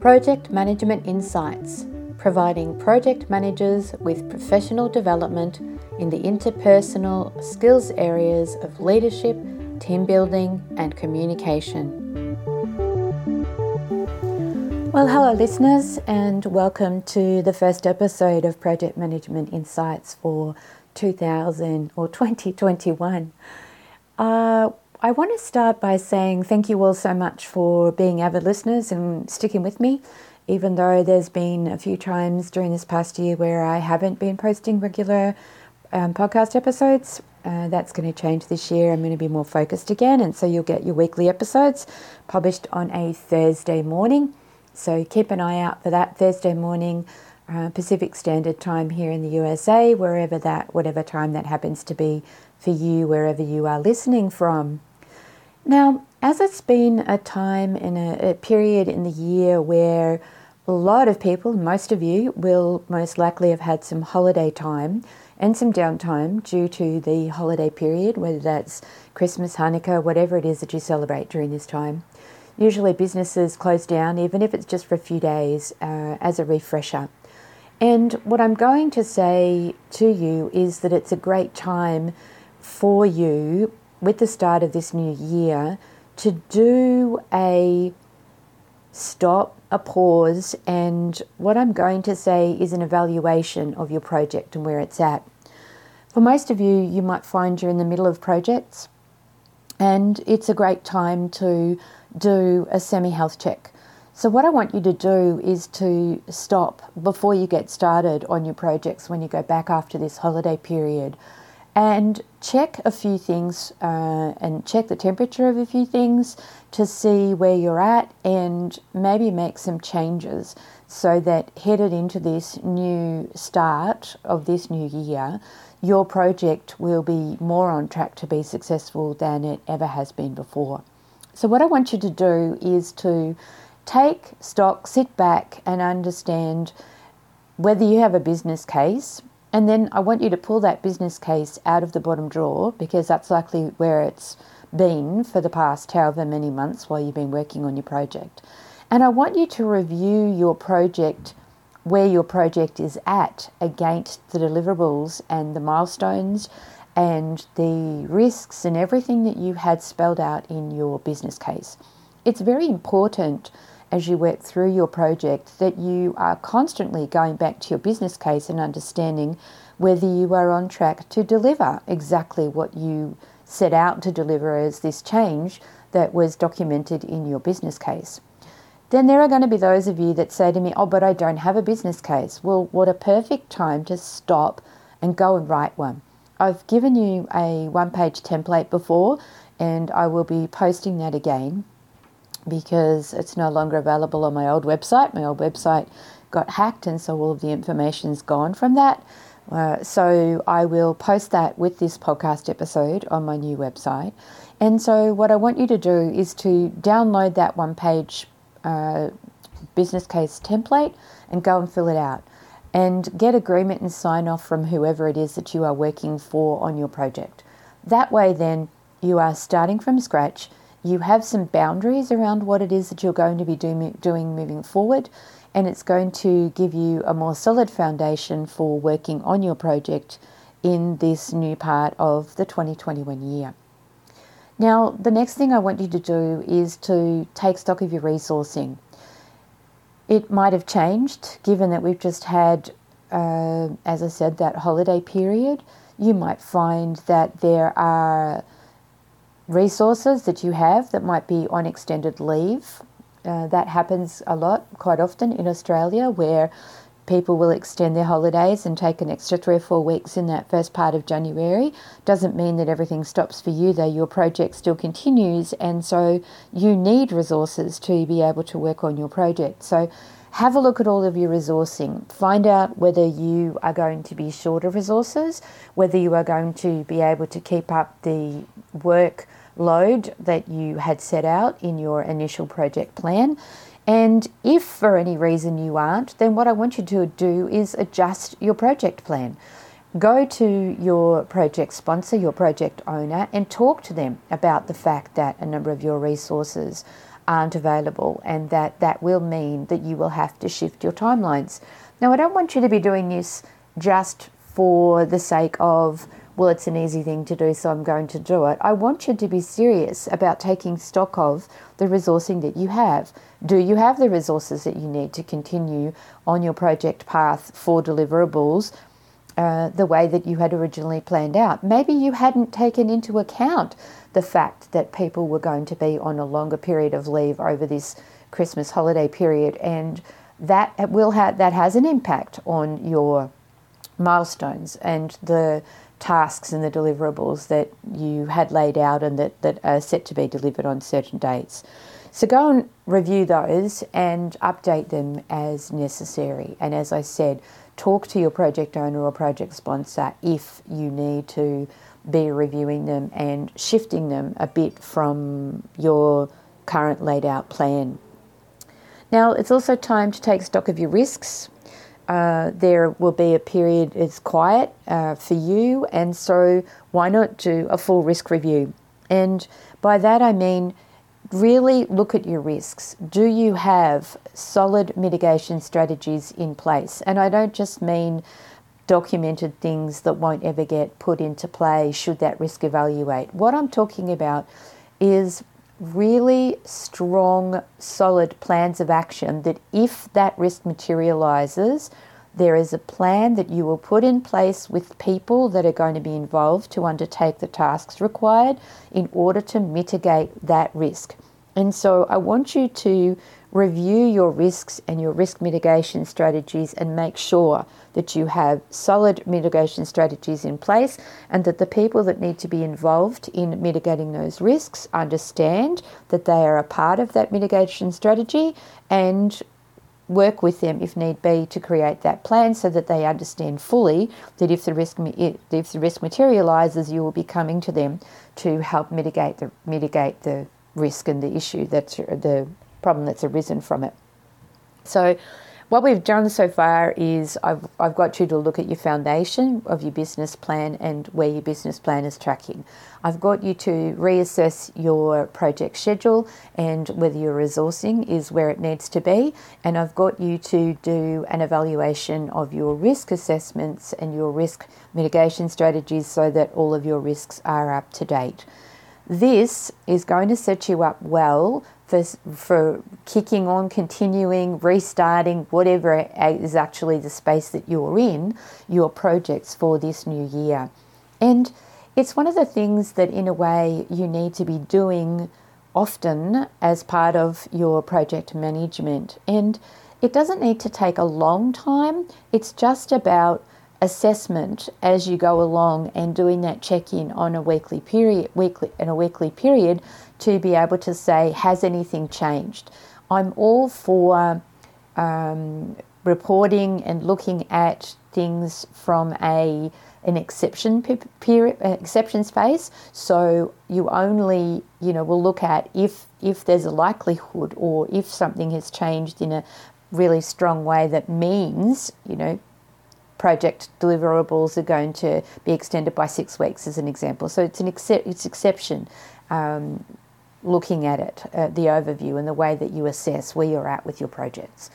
Project Management Insights, providing project managers with professional development in the interpersonal skills areas of leadership, team building, and communication. Well, hello, listeners, and welcome to the first episode of Project Management Insights for 2000 or 2021. Uh, I want to start by saying thank you all so much for being avid listeners and sticking with me, even though there's been a few times during this past year where I haven't been posting regular um, podcast episodes. Uh, that's going to change this year. I'm going to be more focused again, and so you'll get your weekly episodes published on a Thursday morning. So keep an eye out for that Thursday morning. Uh, Pacific Standard Time here in the USA, wherever that, whatever time that happens to be for you, wherever you are listening from. Now, as it's been a time in a, a, period in the year where a lot of people, most of you, will most likely have had some holiday time and some downtime due to the holiday period, whether that's Christmas, Hanukkah, whatever it is that you celebrate during this time. Usually, businesses close down, even if it's just for a few days, uh, as a refresher. And what I'm going to say to you is that it's a great time for you with the start of this new year to do a stop, a pause, and what I'm going to say is an evaluation of your project and where it's at. For most of you, you might find you're in the middle of projects, and it's a great time to do a semi health check. So, what I want you to do is to stop before you get started on your projects when you go back after this holiday period and check a few things uh, and check the temperature of a few things to see where you're at and maybe make some changes so that headed into this new start of this new year, your project will be more on track to be successful than it ever has been before. So, what I want you to do is to take stock, sit back, and understand whether you have a business case and then I want you to pull that business case out of the bottom drawer because that's likely where it's been for the past however many months while you've been working on your project. And I want you to review your project, where your project is at against the deliverables and the milestones and the risks and everything that you had spelled out in your business case. It's very important as you work through your project that you are constantly going back to your business case and understanding whether you are on track to deliver exactly what you set out to deliver as this change that was documented in your business case. Then there are going to be those of you that say to me, Oh, but I don't have a business case. Well, what a perfect time to stop and go and write one. I've given you a one page template before, and I will be posting that again because it's no longer available on my old website. My old website got hacked, and so all of the information's gone from that. Uh, so I will post that with this podcast episode on my new website. And so what I want you to do is to download that one page uh, business case template and go and fill it out and get agreement and sign off from whoever it is that you are working for on your project. That way, then you are starting from scratch you have some boundaries around what it is that you're going to be do, doing moving forward, and it's going to give you a more solid foundation for working on your project in this new part of the 2021 year. Now, the next thing I want you to do is to take stock of your resourcing. It might have changed given that we've just had, uh, as I said, that holiday period. You might find that there are resources that you have that might be on extended leave. Uh, that happens a lot, quite often in Australia, where people will extend their holidays and take an extra three or four weeks in that first part of January. Doesn't mean that everything stops for you, though, your project still continues, and so you need resources to be able to work on your project. So have a look at all of your resourcing. Find out whether you are going to be short of resources, whether you are going to be able to keep up the work load that you had set out in your initial project plan. And if for any reason you aren't, then what I want you to do is adjust your project plan. Go to your project sponsor, your project owner, and talk to them about the fact that a number of your resources aren't available, and that that will mean that you will have to shift your timelines. Now, I don't want you to be doing this just for the sake of, well, it's an easy thing to do, so I'm going to do it. I want you to be serious about taking stock of the resourcing that you have. Do you have the resources that you need to continue on your project path for deliverables uh, the way that you had originally planned out? Maybe you hadn't taken into account the fact that people were going to be on a longer period of leave over this Christmas holiday period and that will have that has an impact on your milestones and the tasks and the deliverables that you had laid out and that, that are set to be delivered on certain dates. So go and review those and update them as necessary. And as I said, talk to your project owner or project sponsor if you need to be reviewing them and shifting them a bit from your current laid out plan. Now, it's also time to take stock of your risks. Uh, there will be a period it's quiet uh, for you, and so why not do a full risk review? And by that I mean really look at your risks. Do you have solid mitigation strategies in place? And I don't just mean documented things that won't ever get put into play should that risk evaluate. What I'm talking about is really strong, solid plans of action that if that risk materializes, there is a plan that you will put in place with people that are going to be involved to undertake the tasks required in order to mitigate that risk. And so I want you to review your risks and your risk mitigation strategies and make sure that you have solid mitigation strategies in place and that the people that need to be involved in mitigating those risks understand that they are a part of that mitigation strategy and work with them if need be to create that plan so that they understand fully that if the risk if the risk materializes you will be coming to them to help mitigate the mitigate the risk and the issue that's the problem that's arisen from it. So, what we've done so far is I've, I've got you to look at your foundation of your business plan and where your business plan is tracking. I've got you to reassess your project schedule and whether your resourcing is where it needs to be. And I've got you to do an evaluation of your risk assessments and your risk mitigation strategies so that all of your risks are up to date. This is going to set you up well for, for kicking on, continuing, restarting, whatever is actually the space that you're in, your projects for this new year. And it's one of the things that, in a way, you need to be doing often as part of your project management. And it doesn't need to take a long time, it's just about assessment as you go along and doing that check-in on a weekly period weekly in a weekly period to be able to say has anything changed? I'm all for um, reporting and looking at things from a an exception period, uh, exception space. So you only you know will look at if if there's a likelihood or if something has changed in a really strong way that means you know project deliverables are going to be extended by six weeks, as an example. So it's an it's exception. Um, looking at it, uh, the overview, and the way that you assess where you're at with your projects.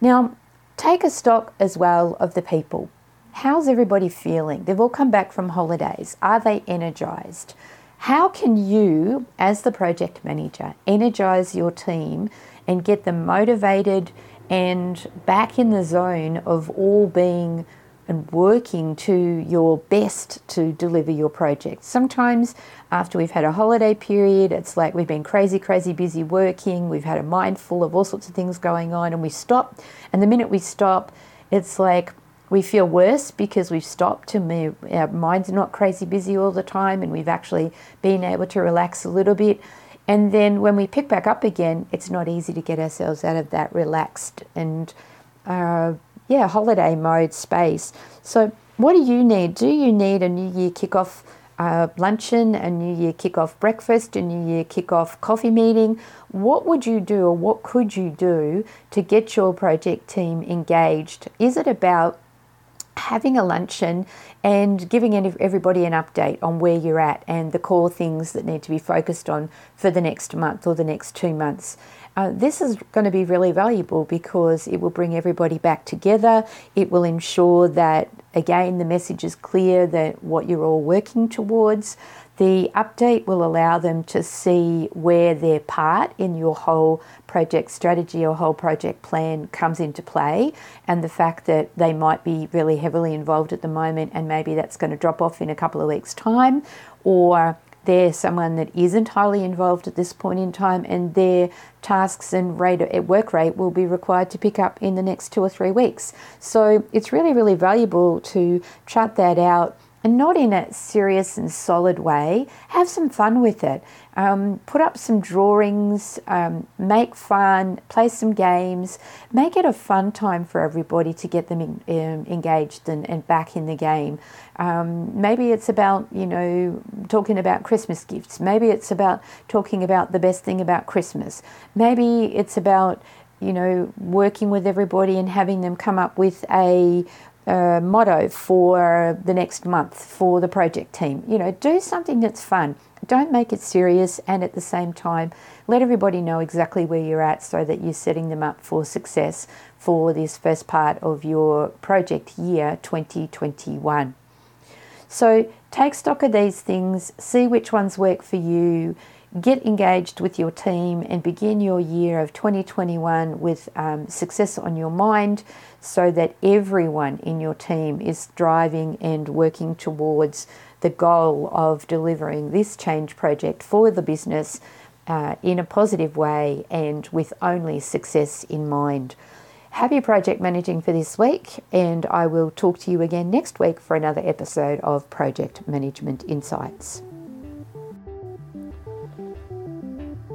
Now, take a stock as well of the people. How's everybody feeling? They've all come back from holidays. Are they energized? How can you, as the project manager, energize your team and get them motivated and back in the zone of all being and working to your best to deliver your project. Sometimes, after we've had a holiday period, it's like we've been crazy, crazy busy working, we've had a mind full of all sorts of things going on, and we stop. And the minute we stop, it's like we feel worse because we've stopped and our minds are not crazy busy all the time, and we've actually been able to relax a little bit. And then when we pick back up again, it's not easy to get ourselves out of that relaxed and, uh, yeah, holiday mode space. So, what do you need? Do you need a New Year kickoff uh, luncheon, a New Year kickoff breakfast, a New Year kickoff coffee meeting? What would you do or what could you do to get your project team engaged? Is it about having a luncheon and giving everybody an update on where you're at and the core things that need to be focused on for the next month or the next two months. Uh, this is going to be really valuable because it will bring everybody back together. It will ensure that, again, the message is clear that what you're all working towards. The update will allow them to see where their part in your whole project strategy or whole project plan comes into play, and the fact that they might be really heavily involved at the moment and maybe that's going to drop off in a couple of weeks' time, or they're someone that isn't highly involved at this point in time and their tasks and rate at work rate will be required to pick up in the next two or three weeks. So it's really, really valuable to chart that out and not in a serious and solid way. Have some fun with it. Um, put up some drawings, um, make fun, play some games, make it a fun time for everybody to get them in, um, engaged and, and, back in the game. Um, maybe it's about, you know, talking about Christmas gifts. Maybe it's about talking about the best thing about Christmas. Maybe it's about, you know, working with everybody and having them come up with a uh, motto for the next month for the project team. You know, do something that's fun. Don't make it serious, and at the same time, let everybody know exactly where you're at so that you're setting them up for success for this first part of your project year 2021. So, take stock of these things, see which ones work for you, get engaged with your team, and begin your year of 2021 with um, success on your mind so that everyone in your team is driving and working towards the goal of delivering this change project for the business uh, in a positive way and with only success in mind. Happy project managing for this week, and I will talk to you again next week for another episode of Project Management Insights.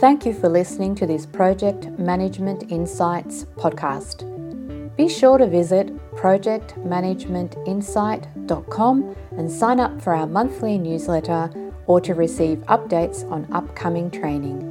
Thank you for listening to this Project Management Insights podcast. Be sure to visit projectmanagementinsight.com and sign up for our monthly newsletter or to receive updates on upcoming training.